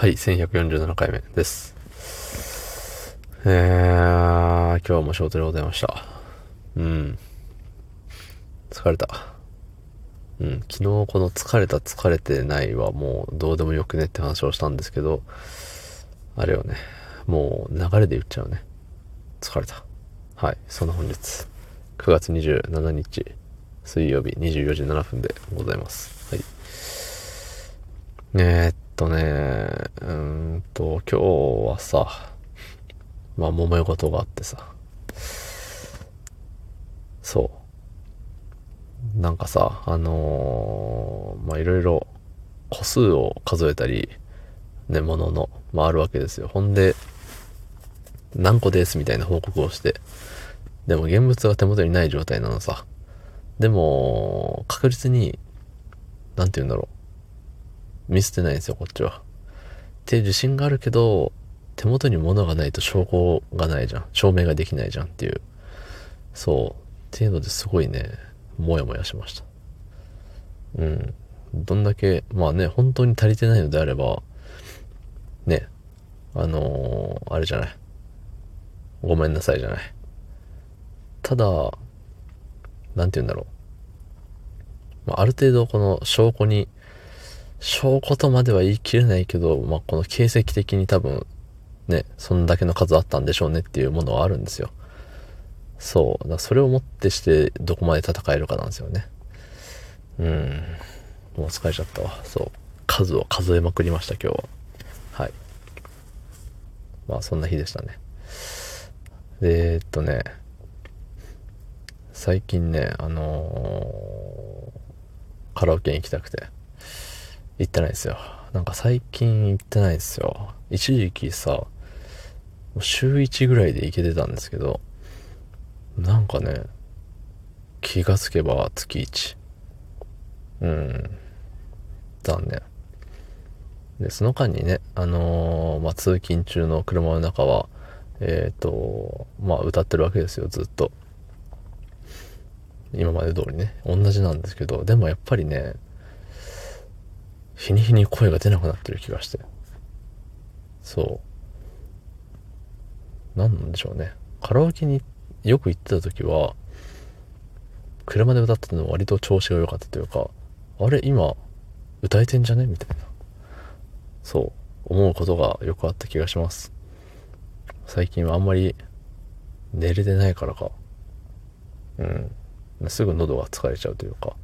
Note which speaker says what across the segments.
Speaker 1: はい、1147回目です。えー、今日も仕事でございました。うん。疲れた。うん、昨日この疲れた疲れてないはもうどうでもよくねって話をしたんですけど、あれよね、もう流れで言っちゃうね。疲れた。はい、そんな本日、9月27日、水曜日24時7分でございます。はい。えー、っとね、うんと、今日はさ、まあ、揉め事があってさ、そう。なんかさ、あのー、まあ、いろいろ個数を数えたり、ね、ものの、まあ、あるわけですよ。ほんで、何個ですみたいな報告をして、でも現物が手元にない状態なのさ。でも、確実に、なんて言うんだろう。見捨てないんですよ、こっちは。っていう自信があるけど、手元に物がないと証拠がないじゃん。証明ができないじゃんっていう。そう。っていうのですごいね、もやもやしました。うん。どんだけ、まあね、本当に足りてないのであれば、ね、あのー、あれじゃない。ごめんなさいじゃない。ただ、なんて言うんだろう。まあ、ある程度この証拠に、証拠とまでは言い切れないけど、まあ、この形跡的に多分、ね、そんだけの数あったんでしょうねっていうものはあるんですよ。そう。だそれをもってしてどこまで戦えるかなんですよね。うん。もう疲れちゃったわ。そう。数を数えまくりました、今日は。はい。まあ、そんな日でしたね。で、え、っとね、最近ね、あのー、カラオケに行きたくて、行ってないですよ。なんか最近行ってないですよ。一時期さ、週1ぐらいで行けてたんですけど、なんかね、気がつけば月1。うん。残念。で、その間にね、あのー、まあ、通勤中の車の中は、えっ、ー、と、まあ、歌ってるわけですよ、ずっと。今まで通りね、同じなんですけど、でもやっぱりね、日に日に声が出なくなってる気がして。そう。何なんでしょうね。カラオケによく行ってた時は、車で歌ってたの割と調子が良かったというか、あれ今、歌えてんじゃね？みたいな。そう、思うことがよくあった気がします。最近はあんまり寝れてないからか。うん。すぐ喉が疲れちゃうというか、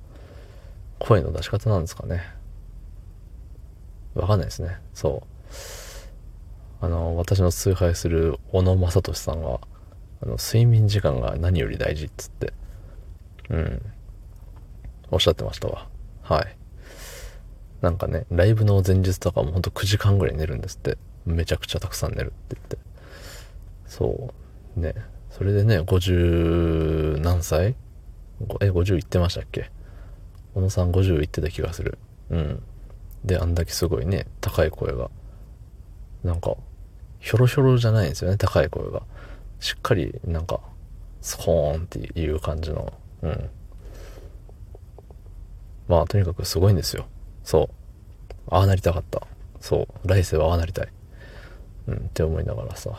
Speaker 1: 声の出し方なんですかね。わかんないですね。そう。あの、私の崇拝する小野正俊さんは、あの、睡眠時間が何より大事っつって、うん、おっしゃってましたわ。はい。なんかね、ライブの前日とかもほんと9時間ぐらい寝るんですって。めちゃくちゃたくさん寝るって言って。そう。ね。それでね、50何歳？え、50いってましたっけ？小野さん50いってた気がする。うん。で、あんだけすごいね、高い声が。なんか、ひょろひょろじゃないんですよね、高い声が。しっかり、なんか、スコーンっていう感じの。うん。まあ、とにかくすごいんですよ。そう。ああなりたかった。そう。来世はああなりたい。うん、って思いながらさ。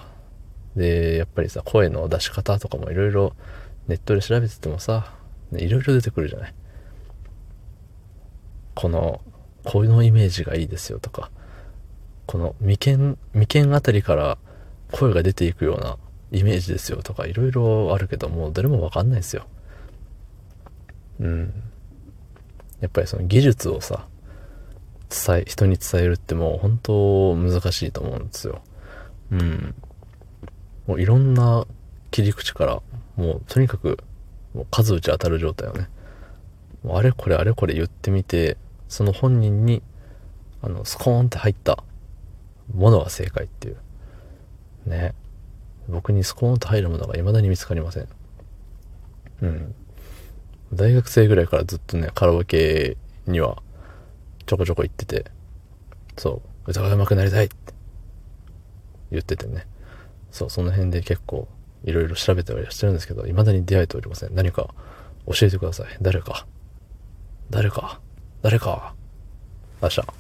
Speaker 1: で、やっぱりさ、声の出し方とかもいろいろネットで調べててもさ、いろいろ出てくるじゃない。この、このイメージがいいですよとか、この眉間、眉間あたりから声が出ていくようなイメージですよとか、いろいろあるけど、もうどれもわかんないですよ。うん。やっぱりその技術をさ、伝え、人に伝えるってもう本当難しいと思うんですよ。うん。もういろんな切り口から、もうとにかくもう数打ち当たる状態をね、あれこれあれこれ言ってみて、その本人に、あの、スコーンって入ったものが正解っていう。ね。僕にスコーンと入るものが未だに見つかりません。うん。大学生ぐらいからずっとね、カラオケにはちょこちょこ行ってて、そう、歌が上手くなりたいって言っててね。そう、その辺で結構いろいろ調べてはしてるんですけど、未だに出会えておりません。何か教えてください。誰か。誰か。誰か。明日。